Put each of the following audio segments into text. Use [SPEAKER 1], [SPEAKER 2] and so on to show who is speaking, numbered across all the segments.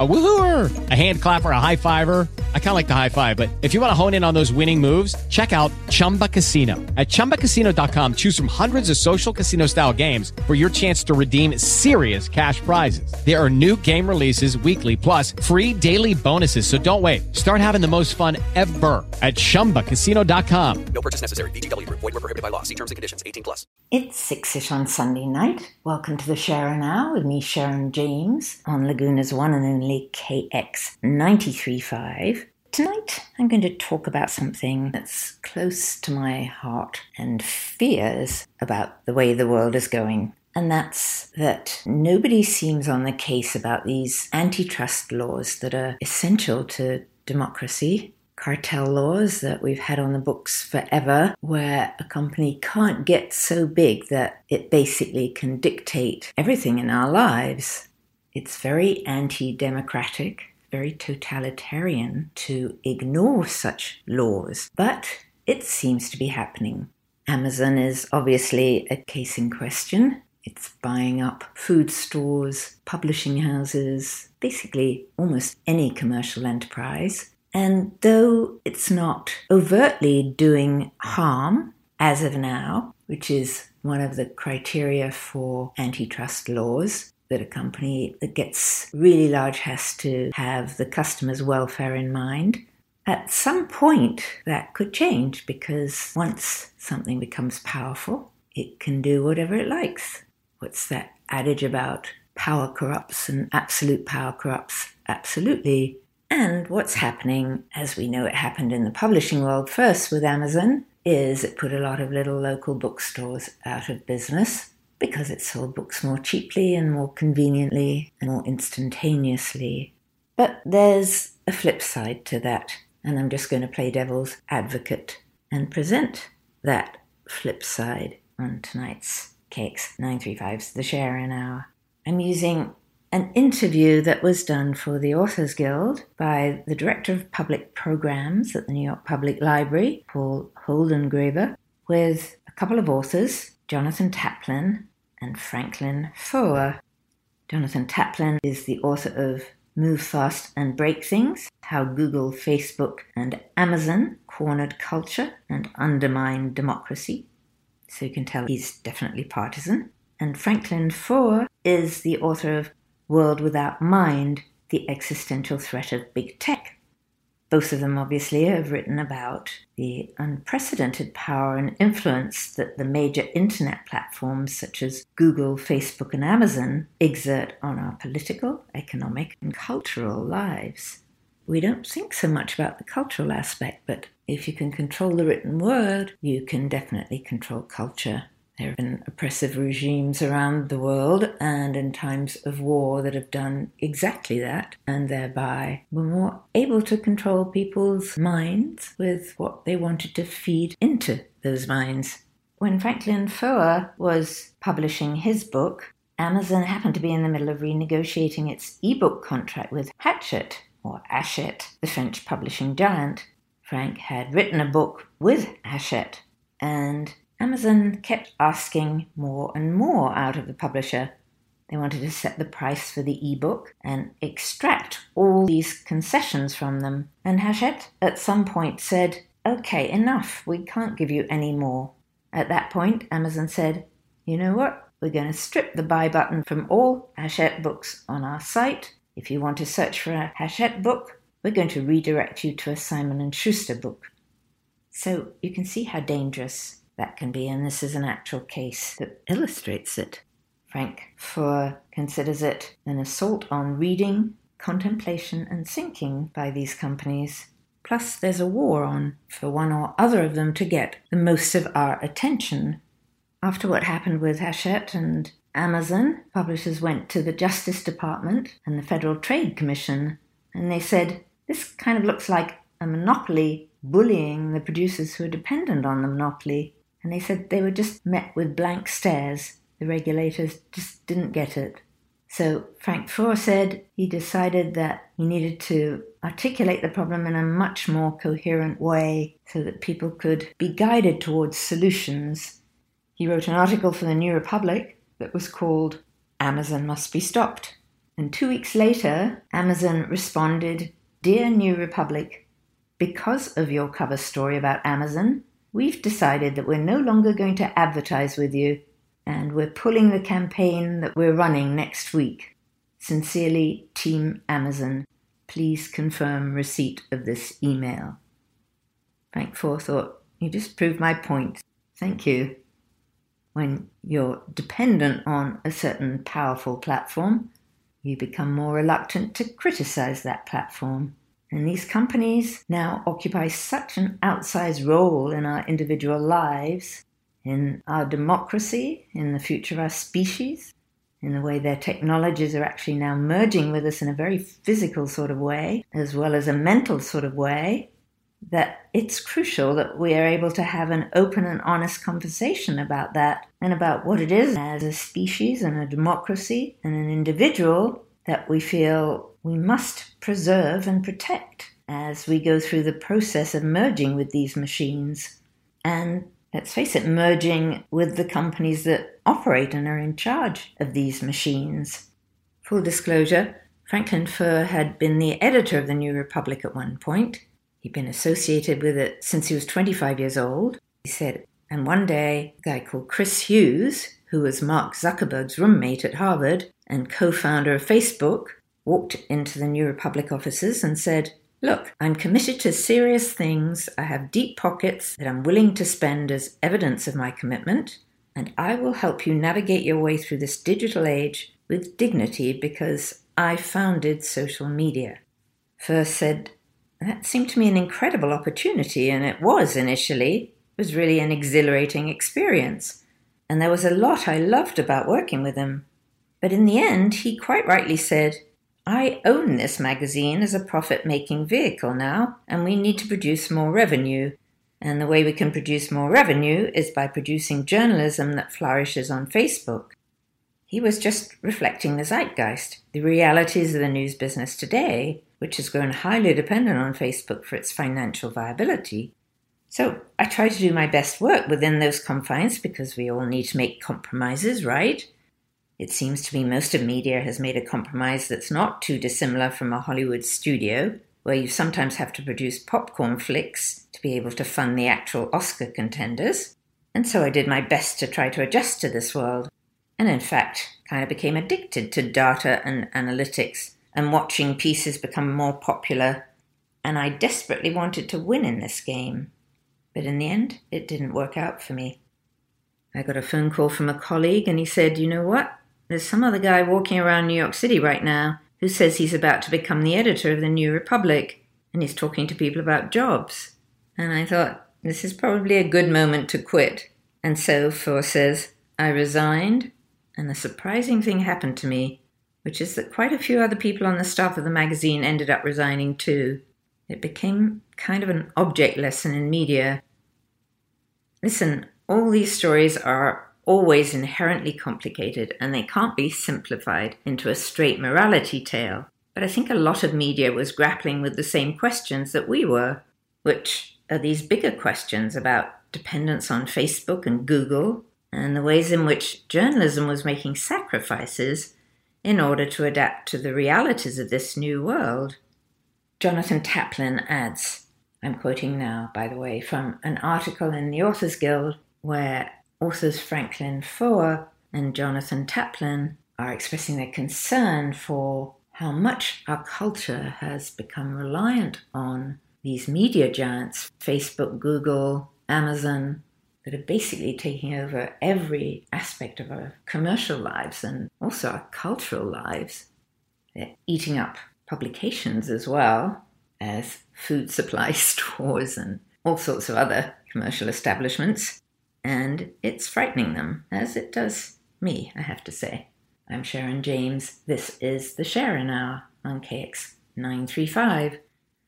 [SPEAKER 1] A woohooer, a hand clapper, a high fiver. I kind of like the high five, but if you want to hone in on those winning moves, check out Chumba Casino. At ChumbaCasino.com, choose from hundreds of social casino style games for your chance to redeem serious cash prizes. There are new game releases weekly, plus free daily bonuses. So don't wait. Start having the most fun ever at ChumbaCasino.com.
[SPEAKER 2] No purchase necessary. VGW. Void were prohibited by law. See terms and conditions. 18 plus.
[SPEAKER 3] It's six-ish on Sunday night. Welcome to the Sharin' Hour with me, Sharon James, on Laguna's one and only KX 93.5. Tonight, I'm going to talk about something that's close to my heart and fears about the way the world is going. And that's that nobody seems on the case about these antitrust laws that are essential to democracy. Cartel laws that we've had on the books forever, where a company can't get so big that it basically can dictate everything in our lives. It's very anti democratic very totalitarian to ignore such laws, but it seems to be happening. Amazon is obviously a case in question. It's buying up food stores, publishing houses, basically almost any commercial enterprise. And though it's not overtly doing harm as of now, which is one of the criteria for antitrust laws, that a company that gets really large has to have the customer's welfare in mind. At some point, that could change because once something becomes powerful, it can do whatever it likes. What's that adage about power corrupts and absolute power corrupts? Absolutely. And what's happening, as we know it happened in the publishing world first with Amazon, is it put a lot of little local bookstores out of business because it sold books more cheaply and more conveniently and more instantaneously. But there's a flip side to that, and I'm just going to play devil's advocate and present that flip side on tonight's KX 935's The Sharin' Hour. I'm using an interview that was done for the Authors Guild by the Director of Public Programs at the New York Public Library, Paul Holdengraber, with a couple of authors, Jonathan Taplin and Franklin Foer. Jonathan Taplin is the author of Move Fast and Break Things How Google, Facebook, and Amazon Cornered Culture and Undermined Democracy. So you can tell he's definitely partisan. And Franklin Foer is the author of World Without Mind The Existential Threat of Big Tech. Both of them obviously have written about the unprecedented power and influence that the major internet platforms such as Google, Facebook, and Amazon exert on our political, economic, and cultural lives. We don't think so much about the cultural aspect, but if you can control the written word, you can definitely control culture. There have been oppressive regimes around the world and in times of war that have done exactly that and thereby were more able to control people's minds with what they wanted to feed into those minds. When Franklin Foer was publishing his book, Amazon happened to be in the middle of renegotiating its ebook contract with Hachette, or Hachette, the French publishing giant. Frank had written a book with Hachette, and Amazon kept asking more and more out of the publisher. They wanted to set the price for the ebook and extract all these concessions from them. And Hachette at some point said, Okay, enough, we can't give you any more. At that point, Amazon said, You know what? We're going to strip the buy button from all Hachette books on our site. If you want to search for a Hachette book, we're going to redirect you to a Simon & Schuster book. So you can see how dangerous that can be, and this is an actual case that illustrates it. Frank Foer considers it an assault on reading, contemplation, and thinking by these companies. Plus, there's a war on for one or other of them to get the most of our attention. after what happened with Hachette and Amazon, publishers went to the Justice Department and the Federal Trade Commission, and they said, This kind of looks like a monopoly bullying the producers who are dependent on the monopoly. And they said they were just met with blank stares. The regulators just didn't get it. So Frank Foer said he decided that he needed to articulate the problem in a much more coherent way so that people could be guided towards solutions. He wrote an article for the New Republic that was called Amazon Must Be Stopped. And two weeks later, Amazon responded Dear New Republic, because of your cover story about Amazon, we've decided that we're no longer going to advertise with you and we're pulling the campaign that we're running next week. Sincerely, Team Amazon. Please confirm receipt of this email. Frank Foer thought, You just proved my point. Thank you. When you're dependent on a certain powerful platform, you become more reluctant to criticize that platform. And these companies now occupy such an outsized role in our individual lives in our democracy, in the future of our species, in the way their technologies are actually now merging with us in a very physical sort of way, as well as a mental sort of way, that it's crucial that we are able to have an open and honest conversation about that and about what it is as a species and a democracy and an individual that we feel we must preserve and protect as we go through the process of merging with these machines. And let's face it, merging with the companies that operate and are in charge of these machines. Full disclosure Franklin Foer had been the editor of the New Republic at one point. He'd been associated with it since he was 25 years old. He said, and one day, a guy called Chris Hughes, who was Mark Zuckerberg's roommate at Harvard and co founder of Facebook, walked into the New Republic offices and said, Look, I'm committed to serious things. I have deep pockets that I'm willing to spend as evidence of my commitment, and I will help you navigate your way through this digital age with dignity because I founded social media. Foer said, That seemed to me an incredible opportunity, and it was initially. It was really an exhilarating experience, and there was a lot I loved about working with him. But in the end, he quite rightly said, I own this magazine as a profit making vehicle now, and we need to produce more revenue. And the way we can produce more revenue is by producing journalism that flourishes on Facebook. He was just reflecting the zeitgeist, the realities of the news business today, which has grown highly dependent on Facebook for its financial viability. So I try to do my best work within those confines because we all need to make compromises, right? It seems to me most of media has made a compromise that's not too dissimilar from a Hollywood studio, where you sometimes have to produce popcorn flicks to be able to fund the actual Oscar contenders. And so I did my best to try to adjust to this world, and in fact, kind of became addicted to data and analytics and watching pieces become more popular. And I desperately wanted to win in this game. But in the end, it didn't work out for me. I got a phone call from a colleague, and he said, You know what? There's some other guy walking around New York City right now who says he's about to become the editor of the New Republic, and he's talking to people about jobs. And I thought, this is probably a good moment to quit. And so Foer says, I resigned, and a surprising thing happened to me, which is that quite a few other people on the staff of the magazine ended up resigning too. It became kind of an object lesson in media. Listen, all these stories are always inherently complicated and they can't be simplified into a straight morality tale. But I think a lot of media was grappling with the same questions that we were, which are these bigger questions about dependence on Facebook and Google and the ways in which journalism was making sacrifices in order to adapt to the realities of this new world. Jonathan Taplin adds, I'm quoting now, by the way, from an article in the Authors Guild where authors Franklin Foer and Jonathan Taplin are expressing their concern for how much our culture has become reliant on these media giants, Facebook, Google, Amazon, that are basically taking over every aspect of our commercial lives and also our cultural lives. They're eating up publications as well as food supply stores and all sorts of other commercial establishments. And it's frightening them, as it does me, I have to say. I'm Sharon James. This is the Sharin' Hour on KX 935.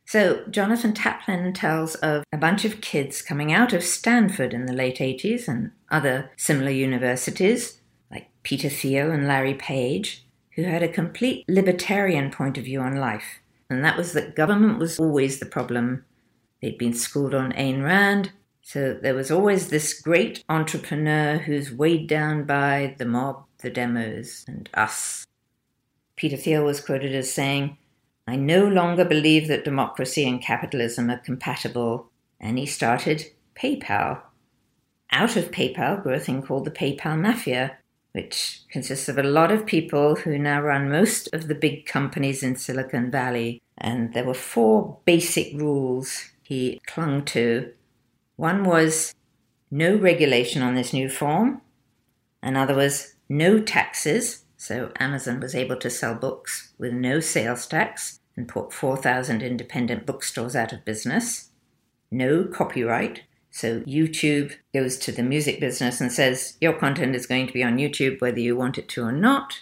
[SPEAKER 3] So, Jonathan Taplin tells of a bunch of kids coming out of Stanford in the late 80s and other similar universities, like Peter Thiel and Larry Page, who had a complete libertarian point of view on life. And that was that government was always the problem. They'd been schooled on Ayn Rand, so there was always this great entrepreneur who's weighed down by the mob, the demos, and us. Peter Thiel was quoted as saying, I no longer believe that democracy and capitalism are compatible, and he started PayPal. Out of PayPal grew a thing called the PayPal Mafia, which consists of a lot of people who now run most of the big companies in Silicon Valley. And there were four basic rules he clung to. One was no regulation on this new form, another was no taxes, so Amazon was able to sell books with no sales tax and put 4,000 independent bookstores out of business. No copyright. So YouTube goes to the music business and says, Your content is going to be on YouTube whether you want it to or not.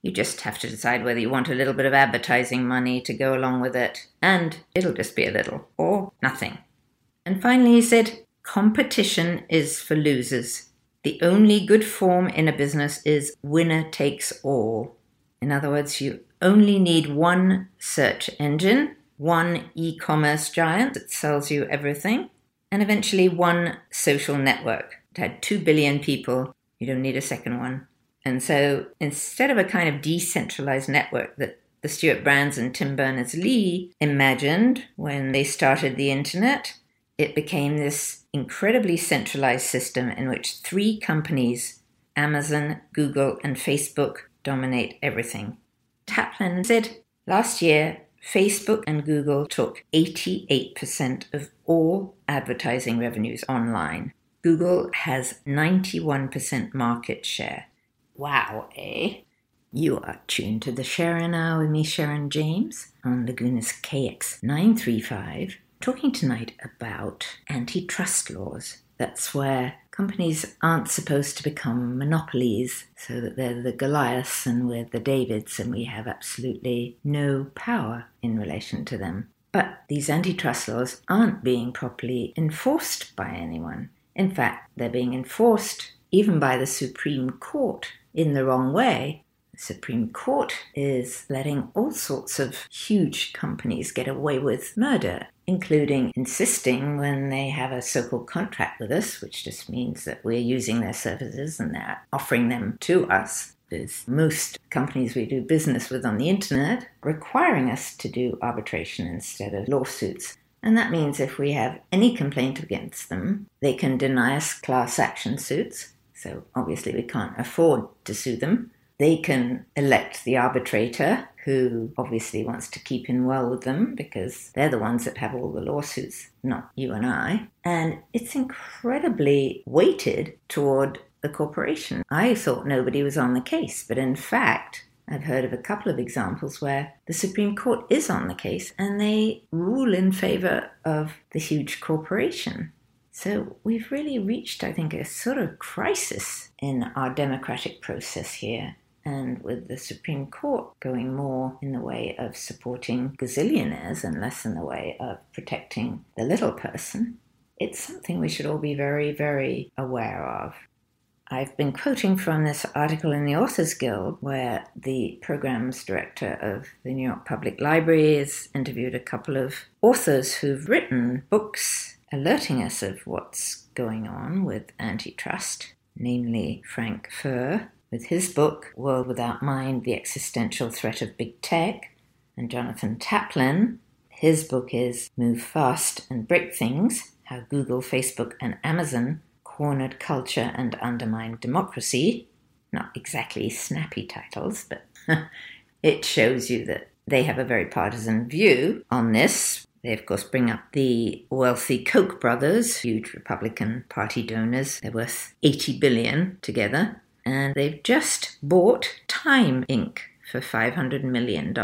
[SPEAKER 3] You just have to decide whether you want a little bit of advertising money to go along with it, and it'll just be a little, or nothing. And finally, he said, Competition is for losers. The only good form in a business is winner takes all. In other words, you only need one search engine, one e commerce giant that sells you everything, and eventually one social network. It had 2 billion people. You don't need a second one. And so instead of a kind of decentralized network that the Stewart Brands and Tim Berners Lee imagined when they started the internet, it became this incredibly centralized system in which three companies, Amazon, Google, and Facebook, dominate everything. Taplin said last year, Facebook and Google took 88% of all advertising revenues online. Google has 91% market share. Wow, eh? You are tuned to the Sharin' Hour with me, Sharon James, on Laguna's KX 935 talking tonight about antitrust laws. That's where companies aren't supposed to become monopolies so that they're the Goliaths and we're the Davids and we have absolutely no power in relation to them. But these antitrust laws aren't being properly enforced by anyone. In fact, they're being enforced even by the Supreme Court in the wrong way. Supreme Court is letting all sorts of huge companies get away with murder including insisting when they have a so called contract with us, which just means that we're using their services and they're offering them to us. There's most companies we do business with on the internet requiring us to do arbitration instead of lawsuits. And that means if we have any complaint against them, they can deny us class action suits. So obviously, we can't afford to sue them. They can elect the arbitrator who obviously wants to keep in well with them because they're the ones that have all the lawsuits, not you and I. And it's incredibly weighted toward the corporation. I thought nobody was on the case, but in fact, I've heard of a couple of examples where the Supreme Court is on the case and they rule in favor of the huge corporation. So we've really reached, I think, a sort of crisis in our democratic process here and with the Supreme Court going more in the way of supporting gazillionaires and less in the way of protecting the little person, it's something we should all be very, very aware of. I've been quoting from this article in the Authors Guild, where the programs director of the New York Public Library has interviewed a couple of authors who've written books alerting us of what's going on with antitrust, namely Frank Foer with his book, World Without Mind The Existential Threat of Big Tech, and Jonathan Taplin. His book is Move Fast and Break Things How Google, Facebook, and Amazon Cornered Culture and Undermined Democracy. Not exactly snappy titles, but it shows you that they have a very partisan view on this. They, of course, bring up the wealthy Koch brothers, huge Republican Party donors. They're worth 80 billion together and they've just bought Time Inc. for $500 million.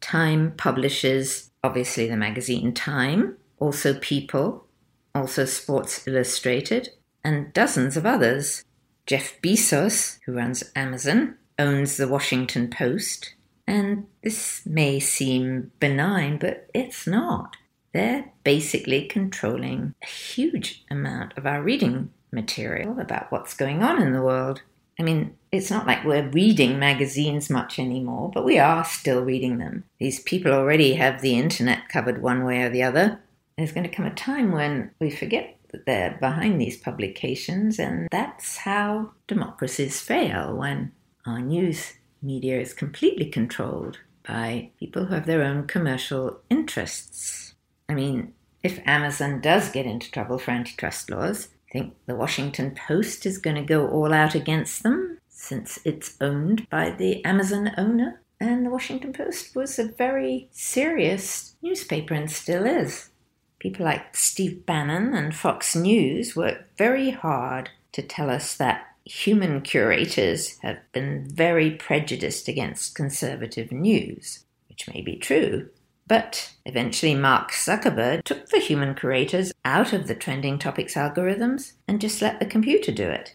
[SPEAKER 3] Time publishes, obviously, the magazine Time, also People, also Sports Illustrated, and dozens of others. Jeff Bezos, who runs Amazon, owns the Washington Post, and this may seem benign, but it's not. They're basically controlling a huge amount of our reading material about what's going on in the world. I mean, it's not like we're reading magazines much anymore, but we are still reading them. These people already have the internet covered one way or the other. There's going to come a time when we forget that they're behind these publications, and that's how democracies fail when our news media is completely controlled by people who have their own commercial interests. I mean, if Amazon does get into trouble for antitrust laws, think the Washington Post is going to go all out against them since it's owned by the Amazon owner. And the Washington Post was a very serious newspaper and still is. People like Steve Bannon and Fox News work very hard to tell us that human curators have been very prejudiced against conservative news, which may be true. But eventually, Mark Zuckerberg took the human curators out of the trending topics algorithms and just let the computer do it.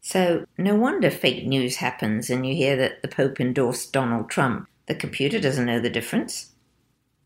[SPEAKER 3] So, no wonder fake news happens and you hear that the Pope endorsed Donald Trump. The computer doesn't know the difference.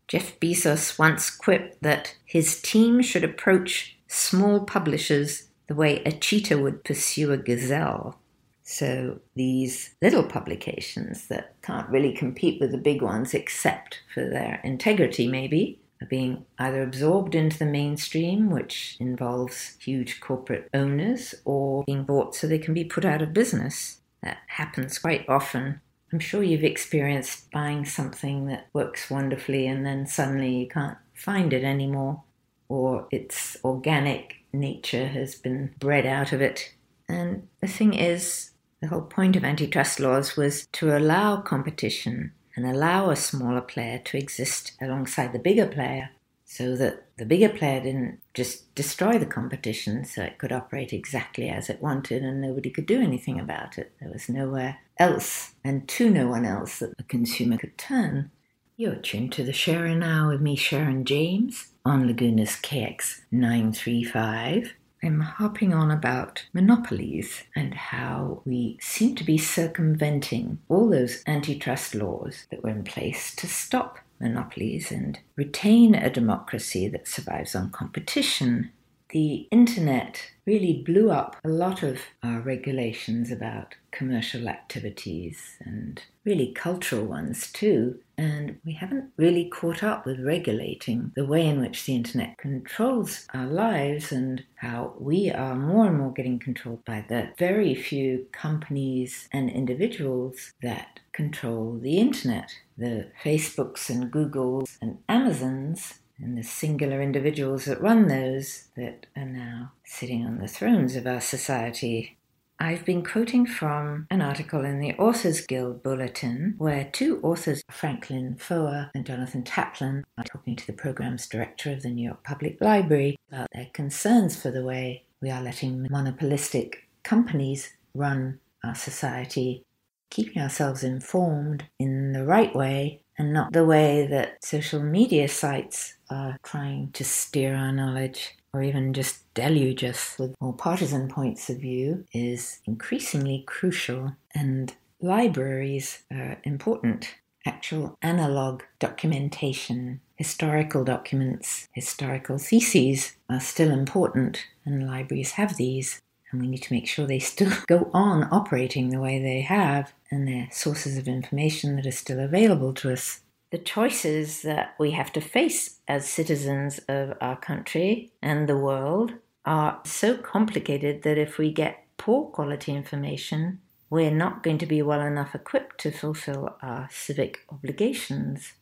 [SPEAKER 3] Jeff Bezos once quipped that his team should approach small publishers the way a cheetah would pursue a gazelle. So these little publications that can't really compete with the big ones except for their integrity, maybe, are being either absorbed into the mainstream, which involves huge corporate owners, or being bought so they can be put out of business. That happens quite often. I'm sure you've experienced buying something that works wonderfully and then suddenly you can't find it anymore, or it's organic nature has been bred out of it. And the thing is, the whole point of antitrust laws was to allow competition and allow a smaller player to exist alongside the bigger player so that the bigger player didn't just destroy the competition so it could operate exactly as it wanted and nobody could do anything about it. There was nowhere else and to no one else that the consumer could turn. You're tuned to the Sharin' Hour with me, Sharon James on Laguna's KX935. I'm harping on about monopolies and how we seem to be circumventing all those antitrust laws that were in place to stop monopolies and retain a democracy that survives on competition. The internet really blew up a lot of our regulations about commercial activities and really cultural ones too. And we haven't really caught up with regulating the way in which the internet controls our lives and how we are more and more getting controlled by the very few companies and individuals that control the internet. The Facebooks and Googles and Amazons and the singular individuals that run those that are now sitting on the thrones of our society. I've been quoting from an article in the Authors Guild Bulletin where two authors, Franklin Foer and Jonathan Taplin, are talking to the program's director of the New York Public Library about their concerns for the way we are letting monopolistic companies run our society, keeping ourselves informed in the right way and not the way that social media sites are trying to steer our knowledge or even just deluge us with more partisan points of view is increasingly crucial, and libraries are important. Actual analog documentation, historical documents, historical theses are still important, and libraries have these. And we need to make sure they still go on operating the way they have, and they're sources of information that are still available to us the choices that we have to face as citizens of our country and the world are so complicated that if we get poor quality information, we're not going to be well enough equipped to fulfill our civic obligations.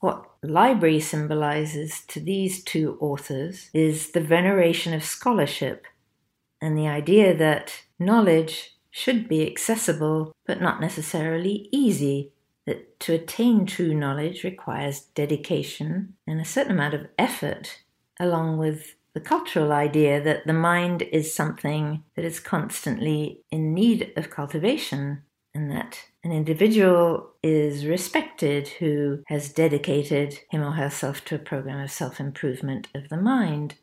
[SPEAKER 3] What library symbolizes to these two authors is the veneration of scholarship and the idea that knowledge should be accessible but not necessarily easy that to attain true knowledge requires dedication and a certain amount of effort, along with the cultural idea that the mind is something that is constantly in need of cultivation, and that an individual is respected who has dedicated him or herself to a program of self improvement of the mind.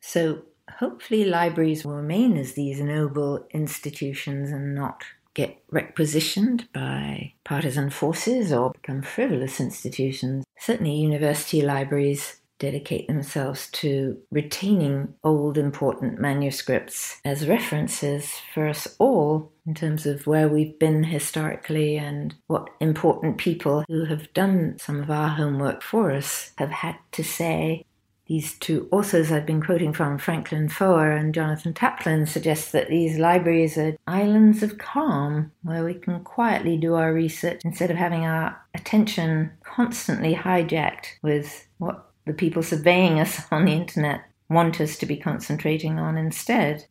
[SPEAKER 3] So, hopefully libraries will remain as these noble institutions and not get requisitioned by partisan forces or become frivolous institutions. Certainly, university libraries dedicate themselves to retaining old important manuscripts as references for us all in terms of where we've been historically and what important people who have done some of our homework for us have had to say. These two authors I've been quoting from, Franklin Foer and Jonathan Taplin, suggest that these libraries are islands of calm where we can quietly do our research instead of having our attention constantly hijacked with what the people surveying us on the internet want us to be concentrating on instead.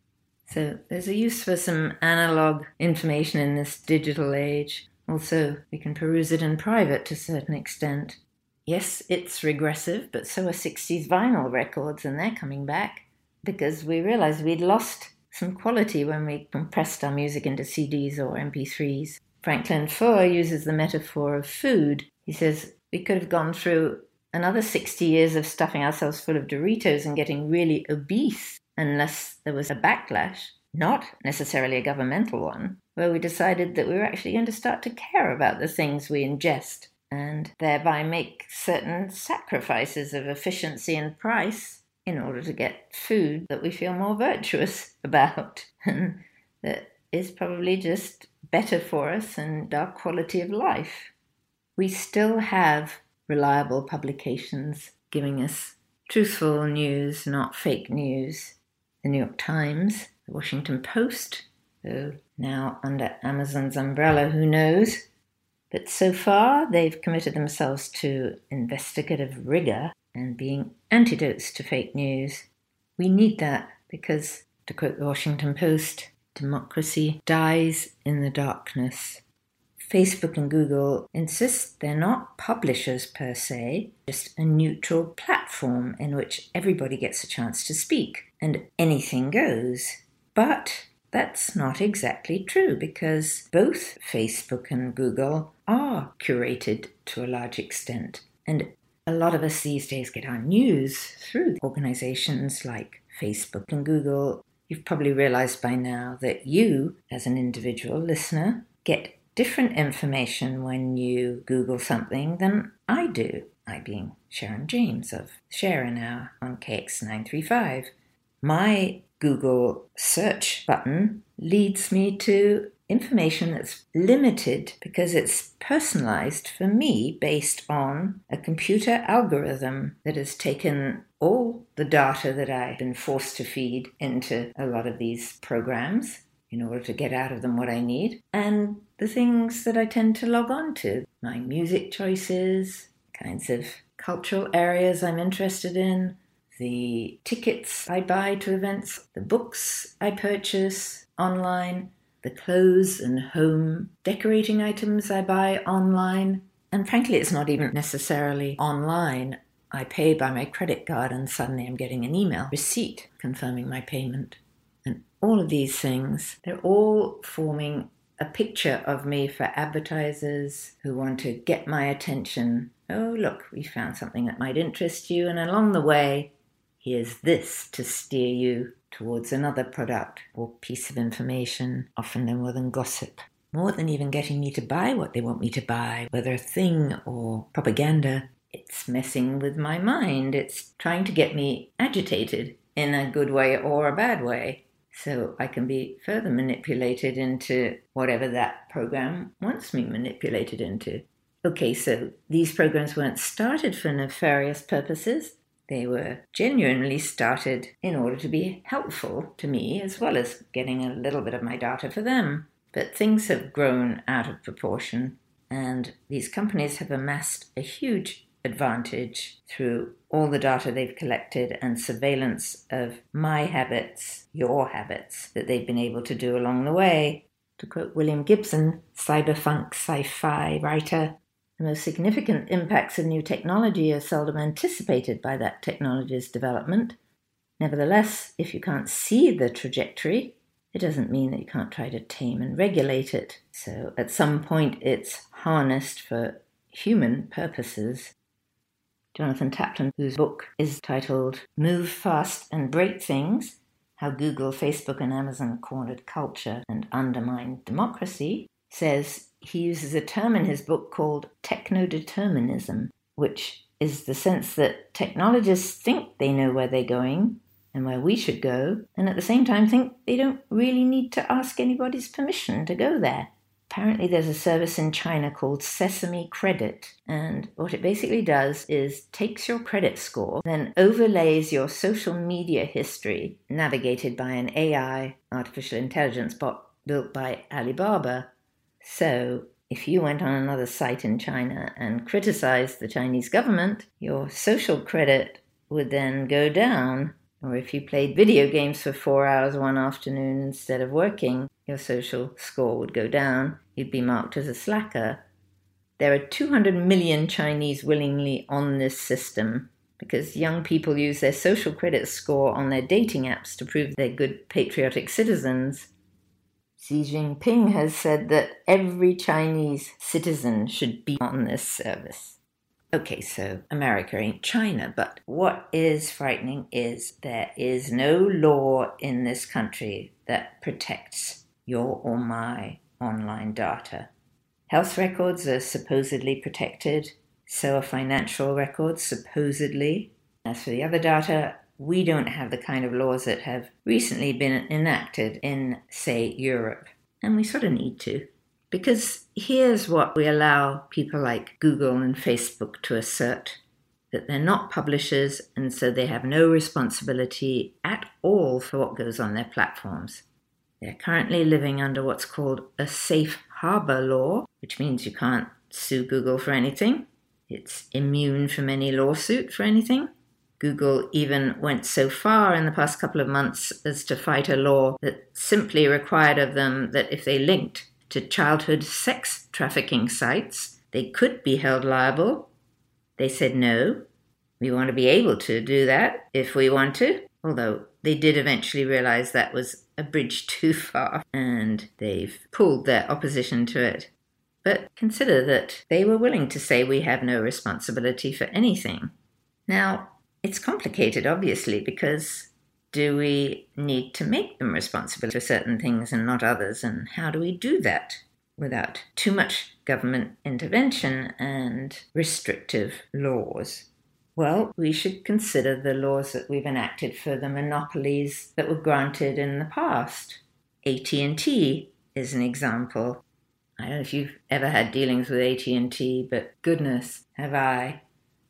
[SPEAKER 3] So there's a use for some analog information in this digital age. Also, we can peruse it in private to a certain extent. Yes, it's regressive, but so are 60s vinyl records, and they're coming back because we realized we'd lost some quality when we compressed our music into CDs or MP3s. Franklin Foer uses the metaphor of food. He says we could have gone through another 60 years of stuffing ourselves full of Doritos and getting really obese unless there was a backlash, not necessarily a governmental one, where we decided that we were actually going to start to care about the things we ingest and thereby make certain sacrifices of efficiency and price in order to get food that we feel more virtuous about and that is probably just better for us and our quality of life. We still have reliable publications giving us truthful news, not fake news. The New York Times, the Washington Post, though now under Amazon's umbrella, who knows? But so far, they've committed themselves to investigative rigor and being antidotes to fake news. We need that because, to quote the Washington Post, democracy dies in the darkness. Facebook and Google insist they're not publishers per se, just a neutral platform in which everybody gets a chance to speak and anything goes. But that's not exactly true because both Facebook and Google are curated to a large extent. And a lot of us these days get our news through organizations like Facebook and Google. You've probably realized by now that you, as an individual listener, get different information when you Google something than I do. I being Sharon James of Sharin' Hour on KX935. My Google search button leads me to information that's limited because it's personalized for me based on a computer algorithm that has taken all the data that I've been forced to feed into a lot of these programs in order to get out of them what I need, and the things that I tend to log on to. My music choices, kinds of cultural areas I'm interested in, the tickets I buy to events, the books I purchase online, the clothes and home decorating items I buy online. And frankly, it's not even necessarily online. I pay by my credit card, and suddenly I'm getting an email receipt confirming my payment And all of these things, they're all forming a picture of me for advertisers who want to get my attention. Oh, look, we found something that might interest you, and along the way, here's this to steer you towards another product or piece of information, often no more than gossip. More than even getting me to buy what they want me to buy, whether a thing or propaganda, it's messing with my mind. It's trying to get me agitated in a good way or a bad way. So I can be further manipulated into whatever that program wants me manipulated into. Okay, so these programs weren't started for nefarious purposes. They were genuinely started in order to be helpful to me as well as getting a little bit of my data for them. But things have grown out of proportion, and these companies have amassed a huge advantage through all the data they've collected and surveillance of my habits, your habits, that they've been able to do along the way. To quote William Gibson, cyberpunk sci fi writer, the most significant impacts of new technology are seldom anticipated by that technology's development. Nevertheless, if you can't see the trajectory, it doesn't mean that you can't try to tame and regulate it. So at some point, it's harnessed for human purposes Jonathan Taplin, whose book is titled Move Fast and Break Things, how Google, Facebook, and Amazon cornered culture and undermined democracy, says he uses a term in his book called technodeterminism, which is the sense that technologists think they know where they're going and where we should go, and at the same time think they don't really need to ask anybody's permission to go there. Apparently, there's a service in China called Sesame Credit, and what it basically does is takes your credit score, then overlays your social media history, navigated by an AI, artificial intelligence bot built by Alibaba. So, if you went on another site in China and criticized the Chinese government, your social credit would then go down. Or if you played video games for four hours one afternoon instead of working, your social score would go down. You'd be marked as a slacker. There are 200 million Chinese willingly on this system because young people use their social credit score on their dating apps to prove they're good patriotic citizens. Xi Jinping has said that every Chinese citizen should be on this service. Okay, so America ain't China, but what is frightening is there is no law in this country that protects your or my online data. Health records are supposedly protected, so are financial records, supposedly. As for the other data, we don't have the kind of laws that have recently been enacted in, say, Europe. And we sort of need to. Because here's what we allow people like Google and Facebook to assert that they're not publishers and so they have no responsibility at all for what goes on their platforms. They're currently living under what's called a safe harbor law, which means you can't sue Google for anything. It's immune from any lawsuit for anything. Google even went so far in the past couple of months as to fight a law that simply required of them that if they linked to childhood sex trafficking sites, they could be held liable. They said no. We want to be able to do that if we want to, although they did eventually realize that was a bridge too far and they've pulled their opposition to it. But consider that they were willing to say we have no responsibility for anything. Now, it's complicated, obviously, because do we need to make them responsible for certain things and not others? And how do we do that without too much government intervention and restrictive laws? Well, we should consider the laws that we've enacted for the monopolies that were granted in the past. AT&T is an example. I don't know if you've ever had dealings with AT&T, but goodness, have I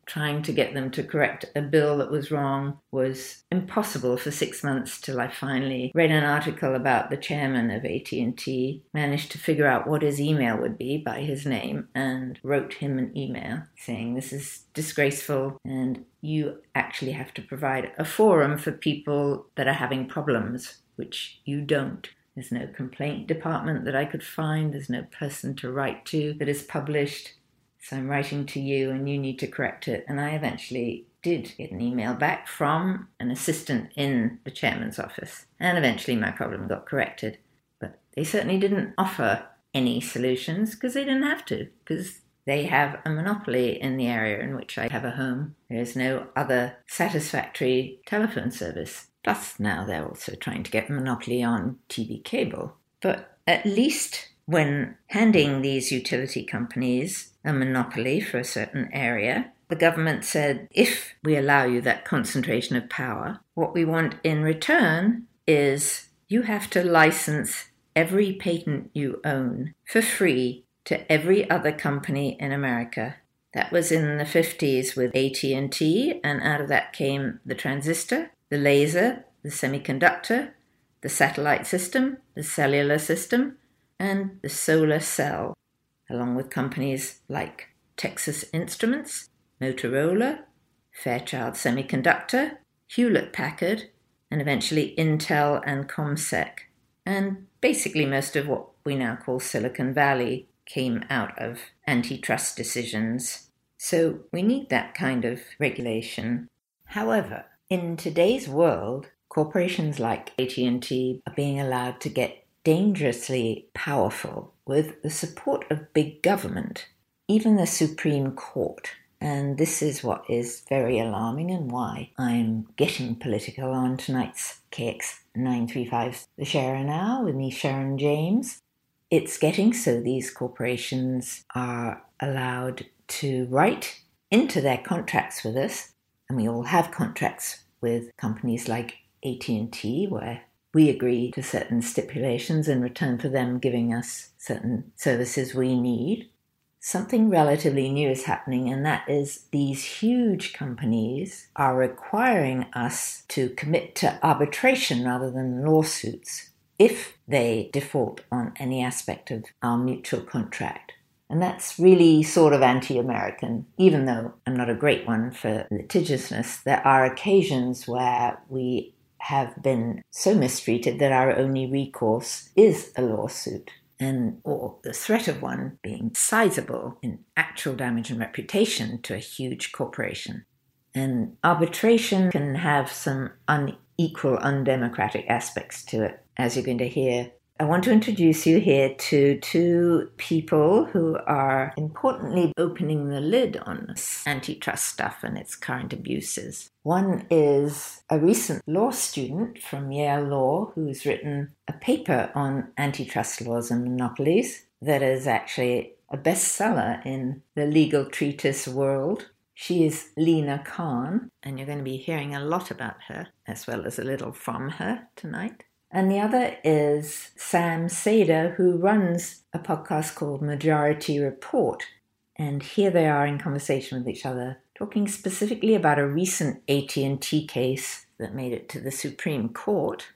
[SPEAKER 3] trying to get them to correct a bill that was wrong was impossible for 6 months till I finally read an article about the chairman of AT&T managed to figure out what his email would be by his name and wrote him an email saying this is disgraceful and you actually have to provide a forum for people that are having problems which you don't there's no complaint department that I could find. There's no person to write to that is published. So I'm writing to you and you need to correct it. And I eventually did get an email back from an assistant in the chairman's office. And eventually my problem got corrected. But they certainly didn't offer any solutions because they didn't have to, because they have a monopoly in the area in which I have a home. There is no other satisfactory telephone service. Plus, now they're also trying to get a monopoly on TV cable. But at least when handing these utility companies a monopoly for a certain area, the government said if we allow you that concentration of power, what we want in return is you have to license every patent you own for free to every other company in America. That was in the 50s with AT&T and out of that came the transistor, the laser, the semiconductor, the satellite system, the cellular system, and the solar cell, along with companies like Texas Instruments, Motorola, Fairchild Semiconductor, Hewlett Packard, and eventually Intel and ComSec. And basically, most of what we now call Silicon Valley came out of antitrust decisions. So we need that kind of regulation. However, in today's world, corporations like AT&T are being allowed to get dangerously powerful with the support of big government, even the Supreme Court. And this is what is very alarming and why I'm getting political on tonight's KX 935 The Sharin' Hour with me, Sharon James. It's getting so these corporations are allowed to write into their contracts with us, and we all have contracts with companies like AT&T where we agree to certain stipulations in return for them giving us certain services we need. Something relatively new is happening, and that is these huge companies are requiring us to commit to arbitration rather than lawsuits if they default on any aspect of our mutual contract. And that's really sort of anti American. Even though I'm not a great one for litigiousness, there are occasions where we have been so mistreated that our only recourse is a lawsuit. And or the threat of one being sizable in actual damage and reputation to a huge corporation. And arbitration can have some unequal, undemocratic aspects to it, as you're going to hear I want to introduce you here to two people who are importantly opening the lid on antitrust stuff and its current abuses. One is a recent law student from Yale Law who's written a paper on antitrust laws and monopolies that is actually a bestseller in the legal treatise world. She is Lina Khan, and you're going to be hearing a lot about her as well as a little from her tonight. And the other is Sam Seder, who runs a podcast called Majority Report. And here they are in conversation with each other, talking specifically about a recent AT&T case that made it to the Supreme Court.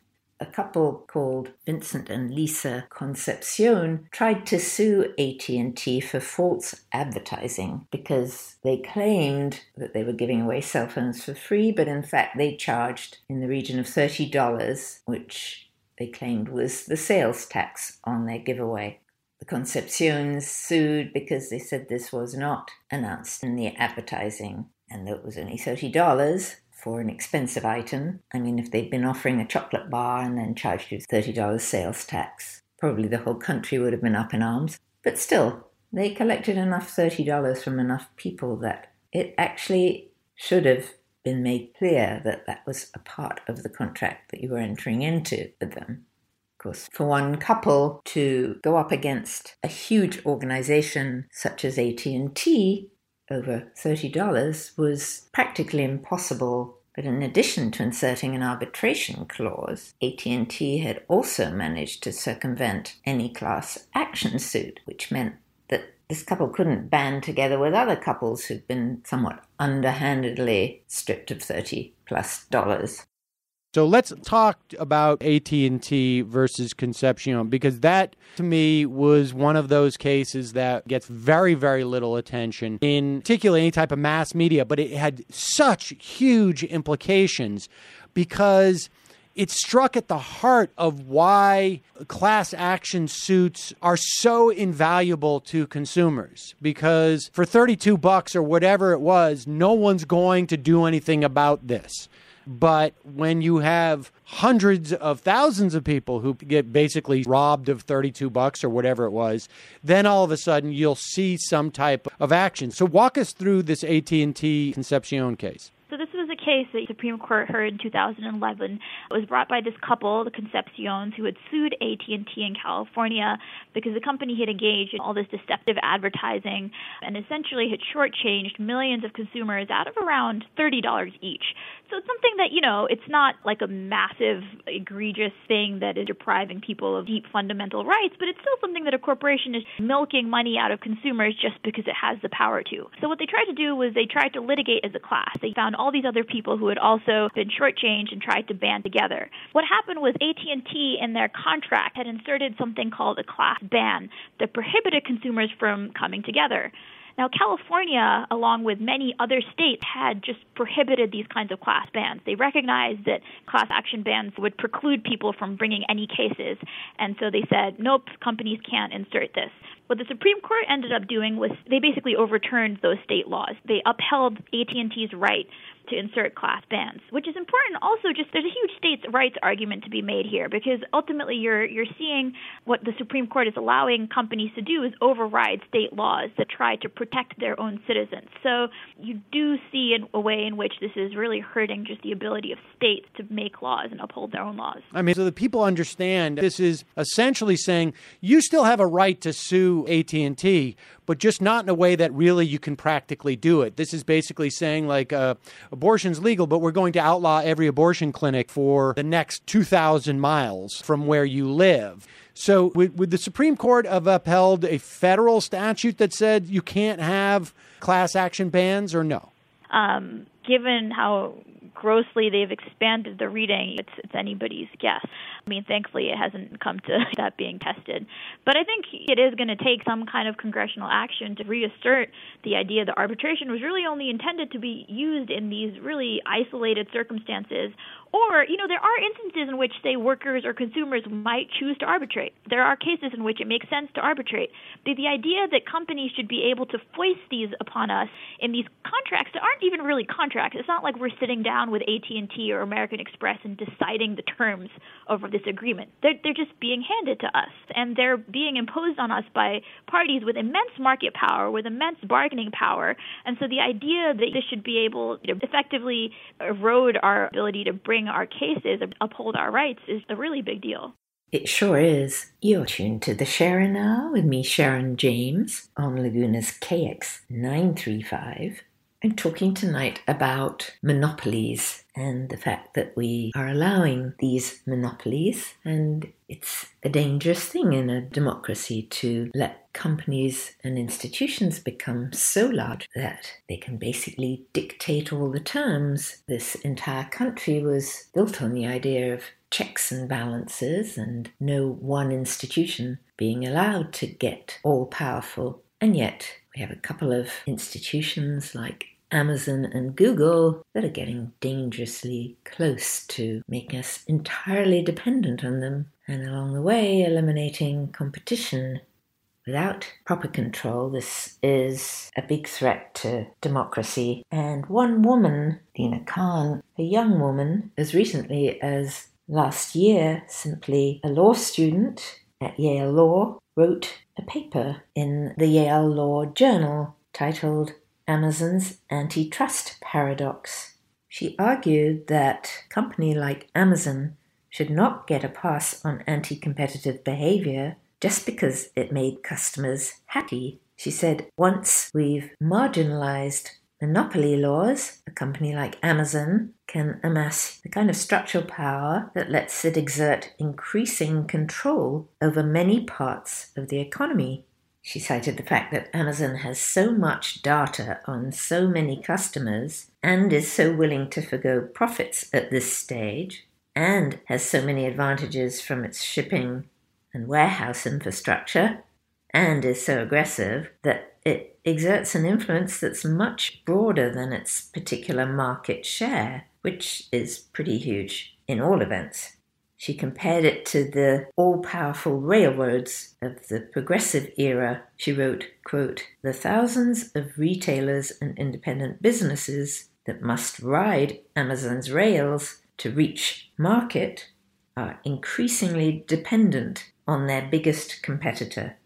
[SPEAKER 3] A couple called Vincent and Lisa Concepcion tried to sue AT&T for false advertising because they claimed that they were giving away cell phones for free, but in fact they charged in the region of $30, which they claimed was the sales tax on their giveaway. The Concepcions sued because they said this was not announced in the advertising and that it was only $30 for an expensive item. I mean, if they'd been offering a chocolate bar and then charged you $30 sales tax, probably the whole country would have been up in arms. But still, they collected enough $30 from enough people that it actually should have been made clear that that was a part of the contract that you were entering into with them. Of course, for one couple to go up against a huge organization such as AT&T over $30 was practically impossible but in addition to inserting an arbitration clause, AT&T had also managed to circumvent any class action suit, which meant that this couple couldn't band together with other couples who'd been somewhat underhandedly stripped of 30 plus dollars.
[SPEAKER 4] So let's talk about AT&T versus Concepcion because that to me was one of those cases that gets very very little attention in particularly any type of mass media but it had such huge implications because it struck at the heart of why class action suits are so invaluable to consumers. Because for 32 bucks or whatever it was no one's going to do anything about this but when you have hundreds of thousands of people who get basically robbed of 32 bucks or whatever it was then all of a sudden you'll see some type of action. So walk us through this AT&T Concepcion case
[SPEAKER 5] so this was a case that the Supreme Court heard in 2011. Was brought by this couple, the Concepcions, who had sued AT&T in California because the company had engaged in all this deceptive advertising and essentially had shortchanged millions of consumers out of around $30 each. So it's something that, you know, it's not like a massive, egregious thing that is depriving people of deep fundamental rights, but it's still something that a corporation is milking money out of consumers just because it has the power to. So what they tried to do was they tried to litigate as a class. They found all these other people who had also been shortchanged and tried to band together. What happened was AT&T in their contract had inserted something called a class ban that prohibited consumers from coming together. Now, California, along with many other states, had just prohibited these kinds of class bans. They recognized that class action bans would preclude people from bringing any cases, and so they said, nope, companies can't insert this. What the Supreme Court ended up doing was they basically overturned those state laws. They upheld AT&T's right to insert class bans, which is important. Also, just there's a huge states' rights argument to be made here because ultimately you're you're seeing what the Supreme Court is allowing companies to do is override state laws that try to protect their own citizens. So you do see a way in which this is really hurting just the ability of states to make laws and uphold their own laws.
[SPEAKER 4] I mean, so that people understand this is essentially saying you still have a right to sue AT&T, but just not in a way that really you can practically do it. This is basically saying like uh, abortion's legal, but we're going to outlaw every abortion clinic for the next 2,000 miles from where you live. So, would, would the Supreme Court have upheld a federal statute that said you can't have class action bans, or no?
[SPEAKER 5] Um, given how grossly they've expanded the reading, it's, it's anybody's guess. I mean, thankfully, it hasn't come to that being tested. But I think it is going to take some kind of congressional action to reassert the idea that arbitration was really only intended to be used in these really isolated circumstances or, you know, there are instances in which, say, workers or consumers might choose to arbitrate. There are cases in which it makes sense to arbitrate. The, the idea that companies should be able to foist these upon us in these contracts that aren't even really contracts. It's not like we're sitting down with AT&T or American Express and deciding the terms of this agreement. They're, they're just being handed to us, and they're being imposed on us by parties with immense market power, with immense bargaining power. And so the idea that this should be able to effectively erode our ability to bring our cases, uphold our rights, is a really big deal.
[SPEAKER 3] It sure is. You're tuned to the Sharin' Hour with me, Sharon James, on Laguna's KX 935. I'm talking tonight about monopolies and the fact that we are allowing these monopolies, and it's a dangerous thing in a democracy to let companies and institutions become so large that they can basically dictate all the terms. This entire country was built on the idea of checks and balances and no one institution being allowed to get all powerful. And yet, we have a couple of institutions like Amazon and Google that are getting dangerously close to making us entirely dependent on them, and along the way, eliminating competition. Without proper control, this is a big threat to democracy. And one woman, Lina Khan, a young woman, as recently as last year, simply a law student at Yale Law, wrote a paper in the Yale Law Journal titled Amazon's antitrust paradox. She argued that a company like Amazon should not get a pass on anti competitive behavior just because it made customers happy. She said, once we've marginalized monopoly laws, a company like Amazon can amass the kind of structural power that lets it exert increasing control over many parts of the economy. She cited the fact that Amazon has so much data on so many customers and is so willing to forgo profits at this stage and has so many advantages from its shipping and warehouse infrastructure and is so aggressive that it exerts an influence that's much broader than its particular market share, which is pretty huge in all events. She compared it to the all powerful railroads of the progressive era. She wrote, quote, The thousands of retailers and independent businesses that must ride Amazon's rails to reach market are increasingly dependent on their biggest competitor.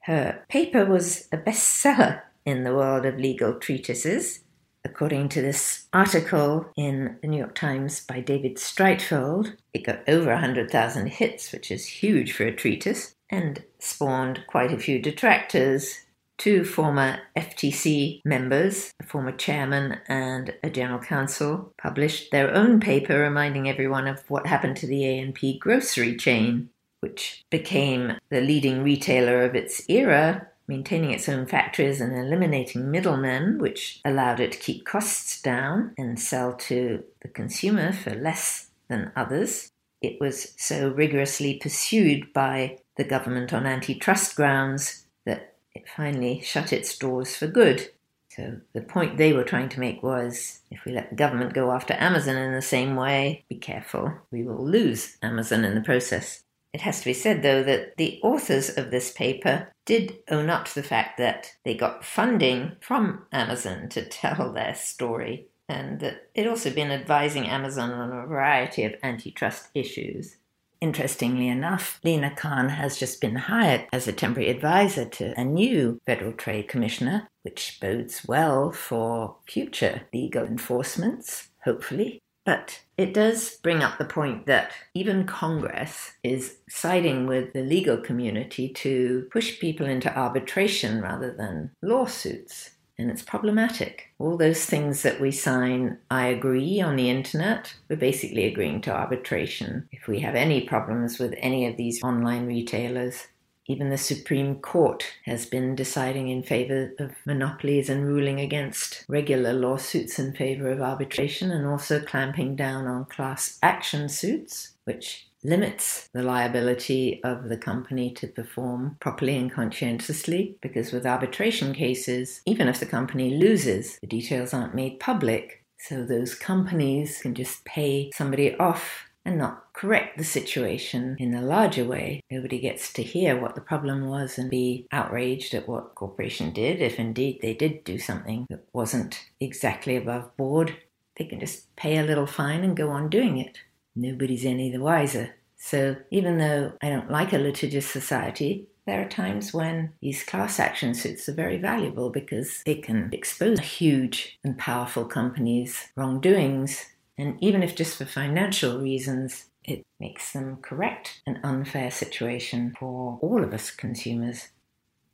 [SPEAKER 3] Her paper was a bestseller in the world of legal treatises According to this article in the New York Times by David Streitfeld, it got over 100,000 hits, which is huge for a treatise, and spawned quite a few detractors. Two former FTC members, a former chairman and a general counsel, published their own paper reminding everyone of what happened to the A&P grocery chain, which became the leading retailer of its era maintaining its own factories and eliminating middlemen, which allowed it to keep costs down and sell to the consumer for less than others. It was so rigorously pursued by the government on antitrust grounds that it finally shut its doors for good. So the point they were trying to make was if we let the government go after Amazon in the same way, be careful, we will lose Amazon in the process. It has to be said, though, that the authors of this paper did own up to the fact that they got funding from Amazon to tell their story. and that it also been advising Amazon on a variety of antitrust issues. Interestingly enough, Lina Khan has just been hired as a temporary advisor to a new Federal Trade Commissioner, which bodes well for future legal enforcements, hopefully. But it does bring up the point that even Congress is siding with the legal community to push people into arbitration rather than lawsuits. And it's problematic. All those things that we sign, I agree on the internet, we're basically agreeing to arbitration. If we have any problems with any of these online retailers, even the Supreme Court has been deciding in favor of monopolies and ruling against regular lawsuits in favor of arbitration and also clamping down on class action suits, which limits the liability of the company to perform properly and conscientiously because with arbitration cases, even if the company loses, the details aren't made public. So those companies can just pay somebody off and not correct the situation in a larger way. Nobody gets to hear what the problem was and be outraged at what corporation did. If indeed they did do something that wasn't exactly above board, they can just pay a little fine and go on doing it. Nobody's any the wiser. So even though I don't like a litigious society, there are times when these class action suits are very valuable because they can expose huge and powerful companies' wrongdoings and even if just for financial reasons, it makes them correct an unfair situation for all of us consumers.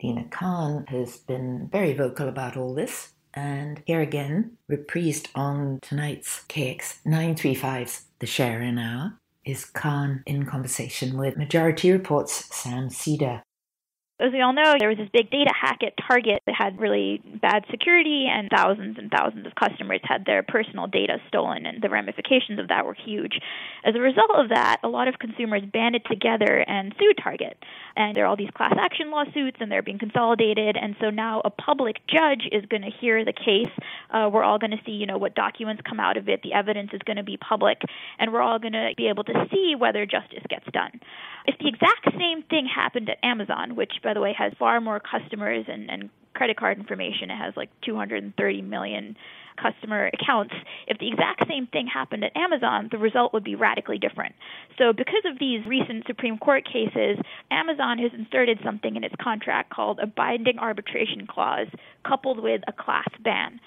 [SPEAKER 3] Lina Khan has been very vocal about all this, and here again, reprised on tonight's KX 935's The Sharin' Hour, is Khan in conversation with Majority Report's Sam Seder.
[SPEAKER 5] As we all know, there was this big data hack at Target that had really bad security, and thousands and thousands of customers had their personal data stolen, and the ramifications of that were huge. As a result of that, a lot of consumers banded together and sued Target. And there are all these class action lawsuits, and they're being consolidated, and so now a public judge is going to hear the case. Uh, we're all going to see, you know, what documents come out of it. The evidence is going to be public, and we're all going to be able to see whether justice gets done. If the exact same thing happened at Amazon, which, by the way, has far more customers and, and credit card information, it has like 230 million customer accounts. If the exact same thing happened at Amazon, the result would be radically different. So, because of these recent Supreme Court cases, Amazon has inserted something in its contract called a binding arbitration clause coupled with a class ban.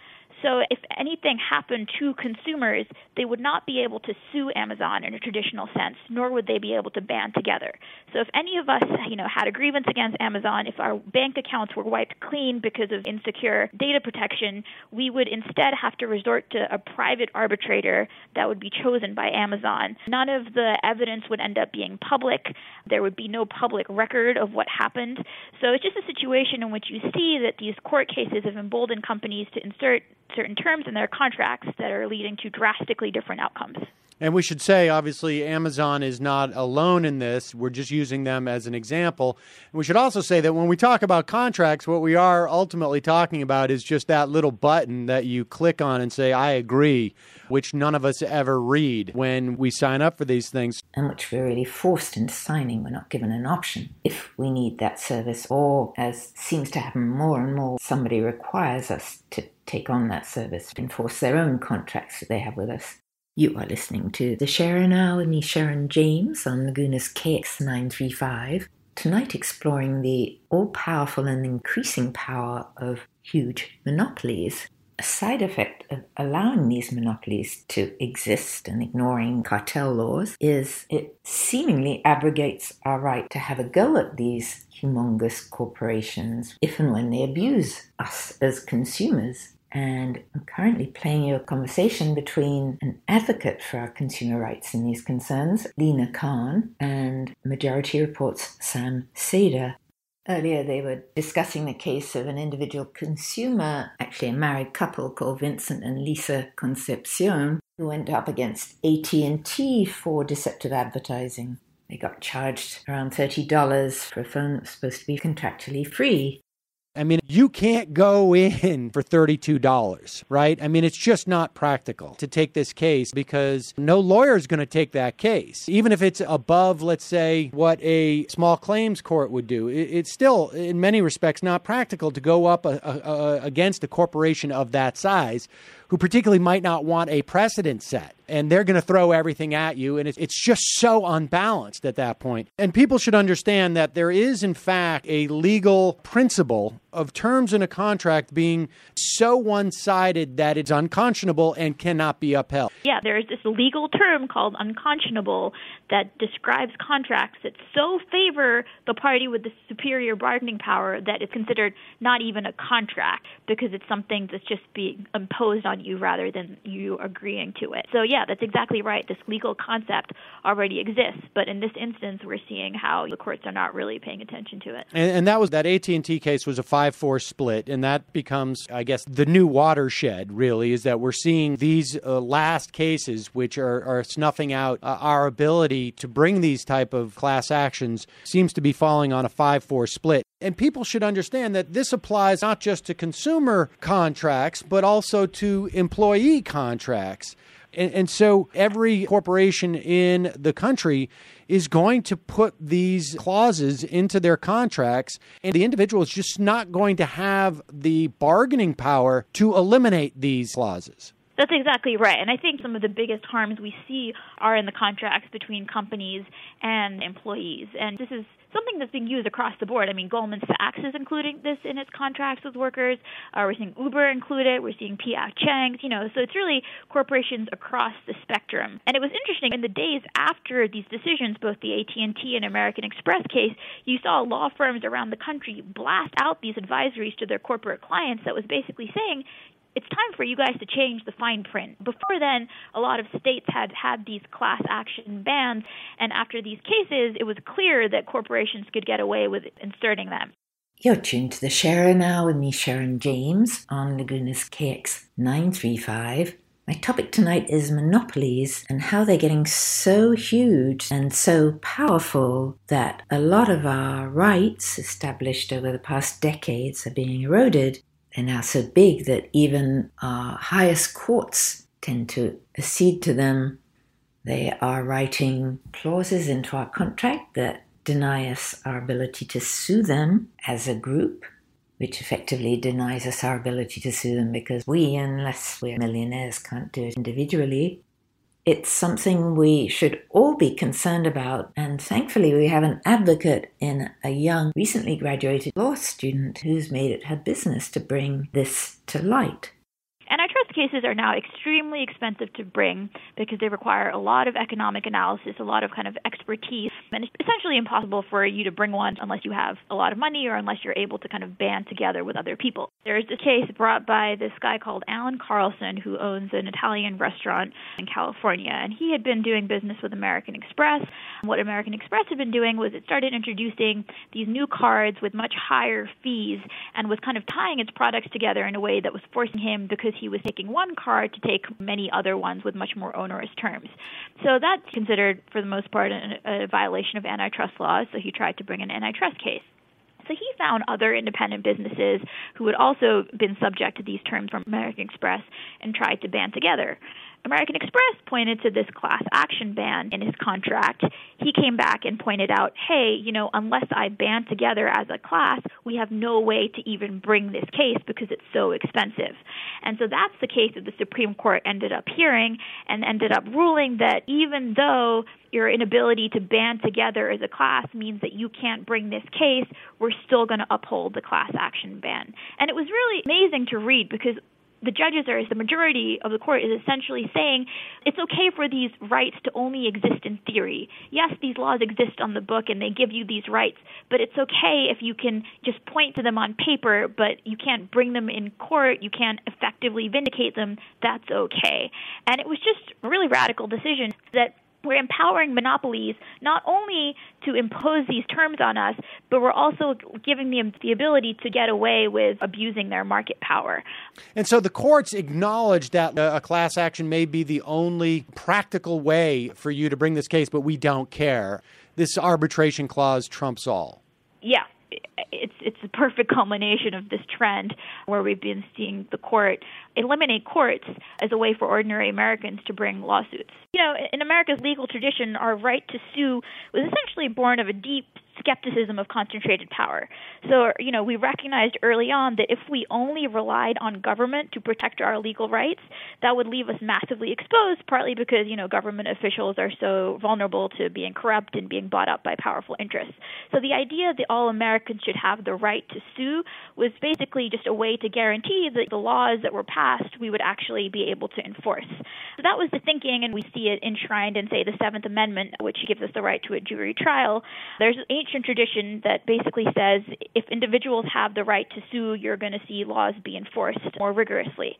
[SPEAKER 5] So if anything happened to consumers, they would not be able to sue Amazon in a traditional sense, nor would they be able to band together. So if any of us, you know, had a grievance against Amazon, if our bank accounts were wiped clean because of insecure data protection, we would instead have to resort to a private arbitrator that would be chosen by Amazon. None of the evidence would end up being public. There would be no public record of what happened. So it's just a situation in which you see that these court cases have emboldened companies to insert certain terms in their contracts that are leading to drastically different outcomes.
[SPEAKER 4] And we should say, obviously, Amazon is not alone in this. We're just using them as an example. And we should also say that when we talk about contracts, what we are ultimately talking about is just that little button that you click on and say, I agree, which none of us ever read when we sign up for these things.
[SPEAKER 3] And which we're really forced into signing. We're not given an option if we need that service, or as seems to happen more and more, somebody requires us to take on that service, enforce their own contracts that they have with us. You are listening to The Sharin' Hour with me, Sharon James, on Laguna's KX935. Tonight, exploring the all powerful and increasing power of huge monopolies. A side effect of allowing these monopolies to exist and ignoring cartel laws is it seemingly abrogates our right to have a go at these humongous corporations if and when they abuse us as consumers. And I'm currently playing you a conversation between an advocate for our consumer rights in these concerns, Lina Khan, and Majority Report's Sam Seder. Earlier, they were discussing the case of an individual consumer, actually a married couple called Vincent and Lisa Concepcion, who went up against AT&T for deceptive advertising. They got charged around $30 for a phone that was supposed to be contractually free.
[SPEAKER 4] I mean, you can't go in for $32, right? I mean, it's just not practical to take this case because no lawyer is going to take that case. Even if it's above, let's say, what a small claims court would do, it's still, in many respects, not practical to go up a, a, a, against a corporation of that size who particularly might not want a precedent set and they're going to throw everything at you. And it's, it's just so unbalanced at that point. And people should understand that there is, in fact, a legal principle of terms in a contract being so one sided that it's unconscionable and cannot be upheld.
[SPEAKER 5] Yeah, there's this legal term called unconscionable that describes contracts that so favor the party with the superior bargaining power that it's considered not even a contract because it's something that's just being imposed on you rather than you agreeing to it. So, yeah that's exactly right. This legal concept already exists, but in this instance, we're seeing how the courts are not really paying attention to it.
[SPEAKER 4] And, and that was that AT and T case was a five-four split, and that becomes, I guess, the new watershed. Really, is that we're seeing these uh, last cases, which are, are snuffing out uh, our ability to bring these type of class actions, seems to be falling on a five-four split. And people should understand that this applies not just to consumer contracts, but also to employee contracts. And, and, so every corporation in the country is going to put these clauses into their contracts, and the individual is just not going to have the bargaining power to eliminate these clauses.
[SPEAKER 5] That's exactly right. And I think some of the biggest harms we see are in the contracts between companies and employees. And this is something that's being used across the board. I mean, Goldman Sachs is including this in its contracts with workers. Uh, we're seeing Uber include it. We're seeing P.F. Chang's. You know, so it's really corporations across the spectrum. And it was interesting in the days after these decisions, both the AT&T and American Express case, you saw law firms around the country blast out these advisories to their corporate clients that was basically saying, it's time for you guys to change the fine print. Before then, a lot of states had had these class action bans, and after these cases, it was clear that corporations could get away with inserting them.
[SPEAKER 3] You're tuned to the Sharin' Hour with me, Sharon James, on Laguna's KX 935. My topic tonight is monopolies and how they're getting so huge and so powerful that a lot of our rights established over the past decades are being eroded they're now so big that even our highest courts tend to accede to them. They are writing clauses into our contract that deny us our ability to sue them as a group, which effectively denies us our ability to sue them because we, unless we're millionaires, can't do it individually. It's something we should all be concerned about, and thankfully, we have an advocate in a young, recently graduated law student who's made it her business to bring this to light.
[SPEAKER 5] Cases are now extremely expensive to bring because they require a lot of economic analysis, a lot of kind of expertise, and it's essentially impossible for you to bring one unless you have a lot of money or unless you're able to kind of band together with other people. There's a case brought by this guy called Alan Carlton who owns an Italian restaurant in California, and he had been doing business with American Express. What American Express had been doing was it started introducing these new cards with much higher fees and was kind of tying its products together in a way that was forcing him because he was taking one card to take many other ones with much more onerous terms. So that's considered, for the most part, a, a violation of antitrust laws. So he tried to bring an antitrust case. So he found other independent businesses who had also been subject to these terms from American Express and tried to band together. American Express pointed to this class action ban in his contract. He came back and pointed out, hey, you know, unless I band together as a class, we have no way to even bring this case because it's so expensive. And so that's the case that the Supreme Court ended up hearing and ended up ruling that even though your inability to band together as a class means that you can't bring this case, we're still going to uphold the class action ban. And it was really amazing to read because the judges are the majority of the court is essentially saying it's okay for these rights to only exist in theory. Yes, these laws exist on the book and they give you these rights, but it's okay if you can just point to them on paper, but you can't bring them in court, you can't effectively vindicate them. That's okay. And it was just a really radical decision that we're empowering monopolies not only to impose these terms on us, but we're also giving them the ability to get away with abusing their market power.
[SPEAKER 4] And so the courts acknowledge that uh, a class action may be the only practical way for you to bring this case, but we don't care. This arbitration clause trumps all.
[SPEAKER 5] Yeah, it's it's a perfect culmination of this trend where we've been seeing the court eliminate courts as a way for ordinary Americans to bring lawsuits. You know, in America's legal tradition, our right to sue was essentially born of a deep skepticism of concentrated power. So, you know, we recognized early on that if we only relied on government to protect our legal rights, that would leave us massively exposed, partly because, you know, government officials are so vulnerable to being corrupt and being bought up by powerful interests. So the idea that all Americans should have the right to sue was basically just a way to guarantee that the laws that were passed we would actually be able to enforce. So that was the thinking, and we see it enshrined in, say, the Seventh Amendment, which gives us the right to a jury trial. There's an ancient tradition that basically says if individuals have the right to sue, you're going to see laws be enforced more rigorously.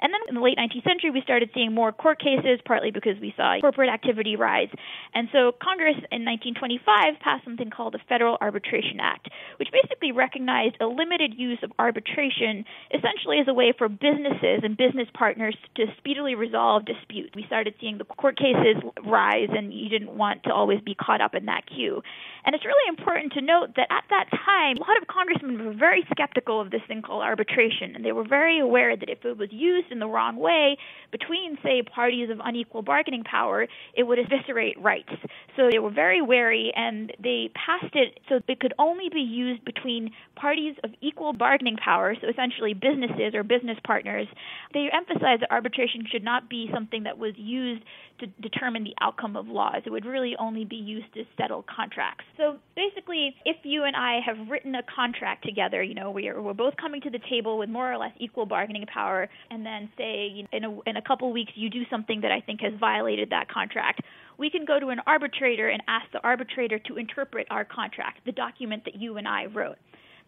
[SPEAKER 5] And then in the late 19th century, we started seeing more court cases, partly because we saw corporate activity rise. And so Congress in 1925 passed something called the Federal Arbitration Act, which basically recognized a limited use of arbitration essentially as a way for businesses and business partners to speedily resolve disputes. We started seeing the court cases rise, and you didn't want to always be caught up in that queue. And it's really important to note that at that time, a lot of congressmen were very skeptical of this thing called arbitration, and they were very aware that if it was used in the wrong way between, say, parties of unequal bargaining power, it would eviscerate rights. So they were very wary, and they passed it so it could only be used between parties of equal bargaining power, so essentially businesses or business partners. They emphasized that arbitration should not be something that was used to determine the outcome of laws. It would really only be used to settle contracts. So basically, if you and I have written a contract together, you know, we are, we're both coming to the table with more or less equal bargaining power, and then say you know, in a in a couple weeks you do something that I think has violated that contract, we can go to an arbitrator and ask the arbitrator to interpret our contract, the document that you and I wrote.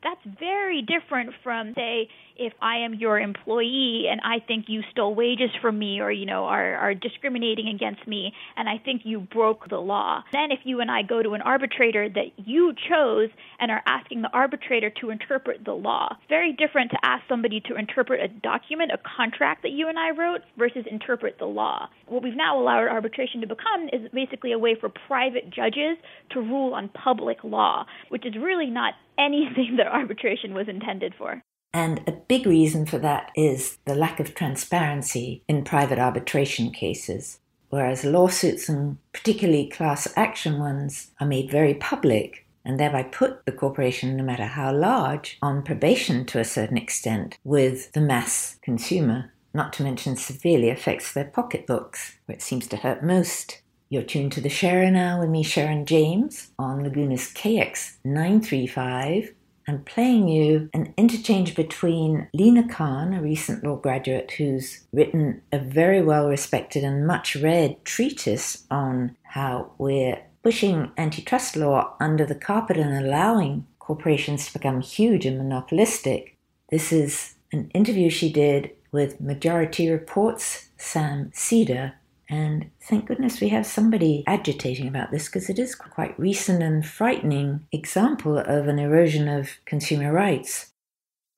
[SPEAKER 5] That's very different from, say, if I am your employee and I think you stole wages from me or, you know, are, are discriminating against me and I think you broke the law. Then if you and I go to an arbitrator that you chose and are asking the arbitrator to interpret the law, very different to ask somebody to interpret a document, a contract that you and I wrote versus interpret the law. What we've now allowed arbitration to become is basically a way for private judges to rule on public law, which is really not anything that arbitration was intended for.
[SPEAKER 3] And a big reason for that is the lack of transparency in private arbitration cases. Whereas lawsuits, and particularly class action ones, are made very public and thereby put the corporation, no matter how large, on probation to a certain extent with the mass consumer, not to mention severely affects their pocketbooks, where it seems to hurt most. You're tuned to the Sharin' Hour with me, Sharon James, on Laguna's KX 935 and playing you an interchange between Lina Khan, a recent law graduate who's written a very well respected and much read treatise on how we're pushing antitrust law under the carpet and allowing corporations to become huge and monopolistic. This is an interview she did with Majority Report's Sam Seder, and thank goodness we have somebody agitating about this because it is quite recent and frightening example of an erosion of consumer rights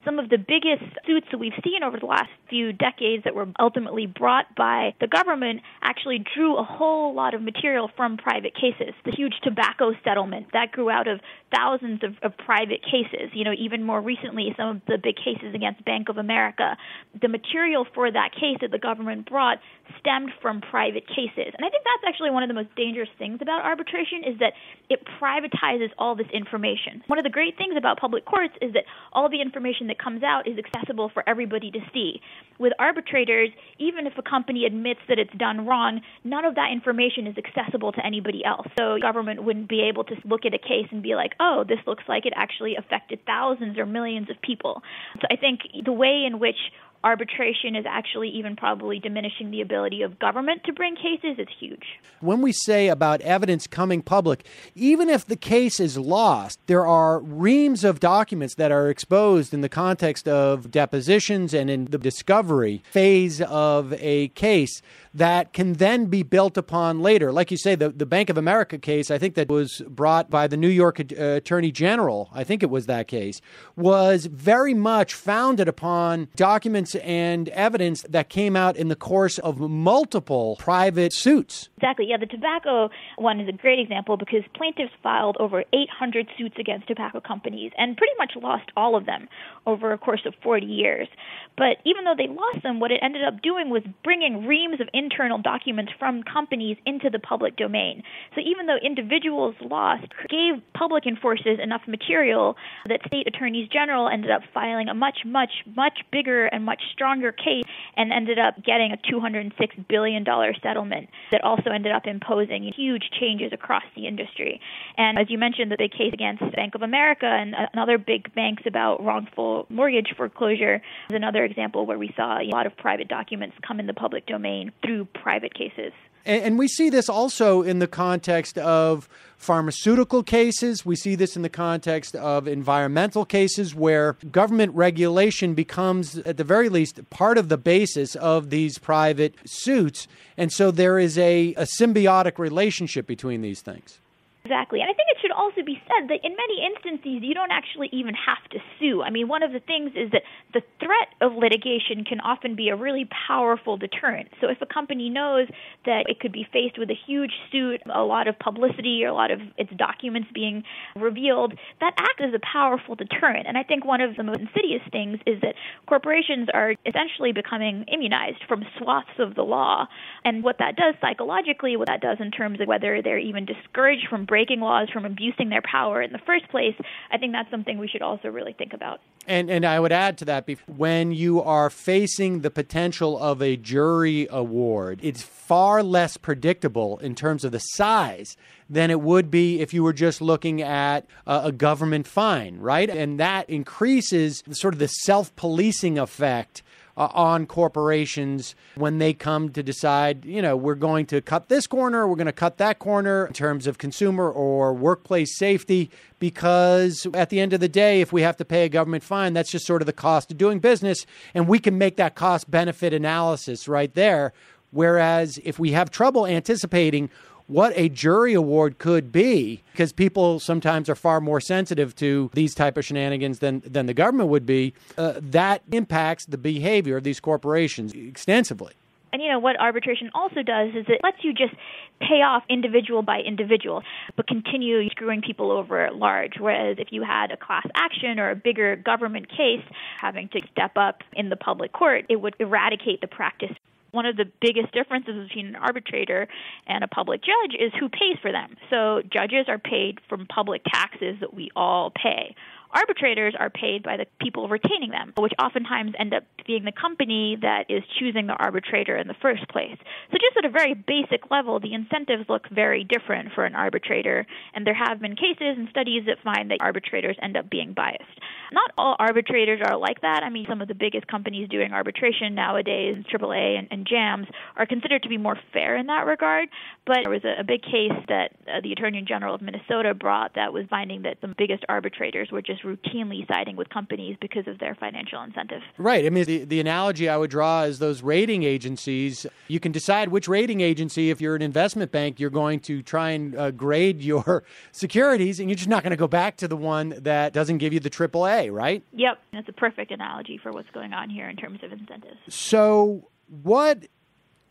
[SPEAKER 5] some of the biggest suits that we've seen over the last few decades that were ultimately brought by the government actually drew a whole lot of material from private cases. The huge tobacco settlement that grew out of thousands of, of private cases. You know, even more recently, some of the big cases against Bank of America. The material for that case that the government brought stemmed from private cases. And I think that's actually one of the most dangerous things about arbitration is that it privatizes all this information. One of the great things about public courts is that all the information that comes out is accessible for everybody to see. With arbitrators, even if a company admits that it's done wrong, none of that information is accessible to anybody else. So the government wouldn't be able to look at a case and be like, "Oh, this looks like it actually affected thousands or millions of people." So I think the way in which arbitration is actually even probably diminishing the ability of government to bring cases is huge.
[SPEAKER 4] When we say about evidence coming public, even if the case is lost, there are reams of documents that are exposed in the context of depositions and in the discovery phase of a case that can then be built upon later. Like you say, the, the Bank of America case, I think that was brought by the New York uh, Attorney General, I think it was that case, was very much founded upon documents documents and evidence that came out in the course of multiple private suits.
[SPEAKER 5] Exactly. Yeah, the tobacco one is a great example because plaintiffs filed over 800 suits against tobacco companies and pretty much lost all of them over a course of 40 years. But even though they lost them, what it ended up doing was bringing reams of internal documents from companies into the public domain. So even though individuals lost, gave public enforcers enough material that state attorneys general ended up filing a much, much, much bigger and much stronger case and ended up getting a $206 billion settlement that also ended up imposing huge changes across the industry. And as you mentioned, the big case against Bank of America and other big banks about wrongful mortgage foreclosure is another example where we saw a lot of private documents come in the public domain through private cases.
[SPEAKER 4] And, we see this also in the context of pharmaceutical cases. We see this in the context of environmental cases where government regulation becomes, at the very least, part of the basis of these private suits. And so there is a, a symbiotic relationship between these things.
[SPEAKER 5] Exactly. And I think it should also be said that in many instances, you don't actually even have to sue. I mean, one of the things is that the threat of litigation can often be a really powerful deterrent. So if a company knows that it could be faced with a huge suit, a lot of publicity, or a lot of its documents being revealed, that acts as a powerful deterrent. And I think one of the most insidious things is that corporations are essentially becoming immunized from swaths of the law. And what that does psychologically, what that does in terms of whether they're even discouraged from breaking laws, from abusing their power in the first place, I think that's something we should also really think about.
[SPEAKER 4] And and I would add to that when you are facing the potential of a jury award, it's far less predictable in terms of the size than it would be if you were just looking at a, a government fine, right? And that increases sort of the self-policing effect uh, on corporations when they come to decide, you know, we're going to cut this corner, we're going to cut that corner in terms of consumer or workplace safety, because at the end of the day, if we have to pay a government fine, that's just sort of the cost of doing business. And we can make that cost benefit analysis right there. Whereas if we have trouble anticipating what a jury award could be because people sometimes are far more sensitive to these type of shenanigans than than the government would be uh, that impacts the behavior of these corporations extensively
[SPEAKER 5] and you know what arbitration also does is it lets you just pay off individual by individual, but continue screwing people over at large. Whereas if you had a class action or a bigger government case having to step up in the public court, it would eradicate the practice one of the biggest differences between an arbitrator and a public judge is who pays for them. So judges are paid from public taxes that we all pay. Arbitrators are paid by the people retaining them, which oftentimes end up being the company that is choosing the arbitrator in the first place. So, just at a very basic level, the incentives look very different for an arbitrator, and there have been cases and studies that find that arbitrators end up being biased. Not all arbitrators are like that. I mean, some of the biggest companies doing arbitration nowadays, AAA and, and JAMS, are considered to be more fair in that regard. But there was a, a big case that uh, the Attorney General of Minnesota brought that was finding that the biggest arbitrators were just routinely siding with companies because of their financial incentive.
[SPEAKER 4] Right. I mean, the, the analogy I would draw is those rating agencies. You can decide which rating agency, if you're an investment bank, you're going to try and uh, grade your securities, and you're just not going to go back to the one that doesn't give you the AAA, right?
[SPEAKER 5] Yep. That's a perfect analogy for what's going on here in terms of incentives.
[SPEAKER 4] So, what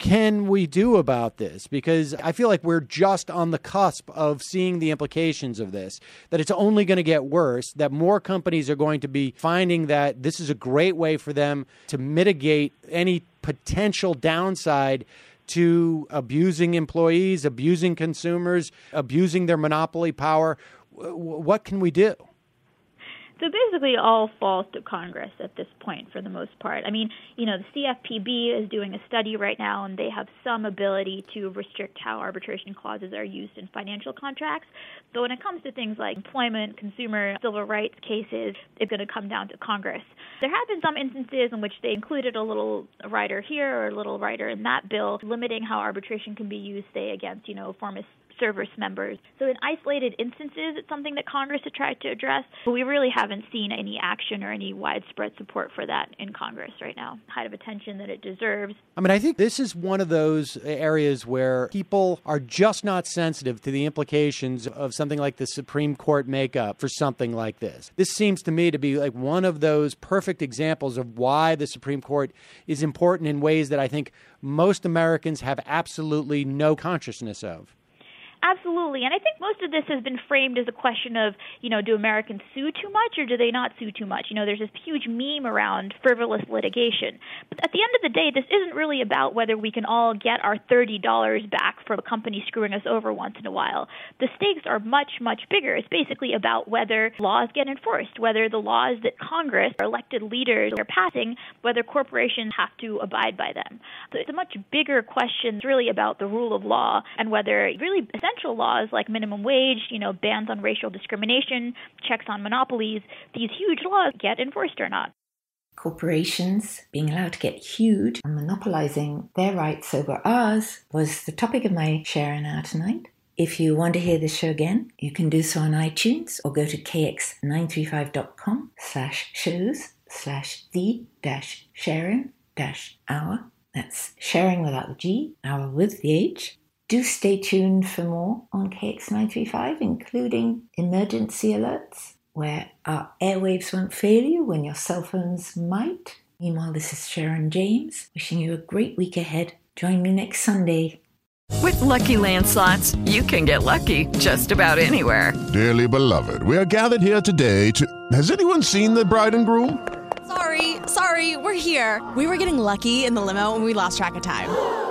[SPEAKER 4] can we do about this? Because I feel like we're just on the cusp of seeing the implications of this, that it's only going to get worse, that more companies are going to be finding that this is a great way for them to mitigate any potential downside to abusing employees, abusing consumers, abusing their monopoly power. What can we do?
[SPEAKER 5] So basically, all falls to Congress at this point for the most part. I mean, you know, the CFPB is doing a study right now, and they have some ability to restrict how arbitration clauses are used in financial contracts. But when it comes to things like employment, consumer, civil rights cases, it's going to come down to Congress. There have been some instances in which they included a little rider here or a little rider in that bill, limiting how arbitration can be used, say, against, you know, pharma service members. So, in isolated instances, it's something that Congress has tried to address, but we really haven't seen any action or any widespread support for that in Congress right now. Height of attention that it deserves.
[SPEAKER 4] I mean, I think this is one of those areas where people are just not sensitive to the implications of something like the Supreme Court makeup for something like this. This seems to me to be like one of those perfect examples of why the Supreme Court is important in ways that I think most Americans have absolutely no consciousness of.
[SPEAKER 5] Absolutely. And I think most of this has been framed as a question of, you know, do Americans sue too much or do they not sue too much? You know, there's this huge meme around frivolous litigation. But at the end of the day, this isn't really about whether we can all get our $30 back from a company screwing us over once in a while. The stakes are much, much bigger. It's basically about whether laws get enforced, whether the laws that Congress or elected leaders are passing, whether corporations have to abide by them. So it's a much bigger question. It's really about the rule of law and whether really essential laws like minimum wage, you know, bans on racial discrimination, checks on monopolies, these huge laws get enforced or not.
[SPEAKER 3] Corporations being allowed to get huge and monopolizing their rights over ours was the topic of my Sharin' Hour tonight. If you want to hear this show again, you can do so on iTunes or go to kx935.com slash shows slash the dash sharing dash hour. That's sharing without the G, hour with the H. Do stay tuned for more on KX935, including emergency alerts, where our airwaves won't fail you when your cell phones might. Meanwhile, this is Sharon James, wishing you a great week ahead. Join me next Sunday.
[SPEAKER 6] With Lucky Land slots, you can get lucky just about anywhere.
[SPEAKER 7] Dearly beloved, we are gathered here today to. Has anyone seen the bride and groom?
[SPEAKER 8] Sorry, sorry, we're here. We were getting lucky in the limo and we lost track of time.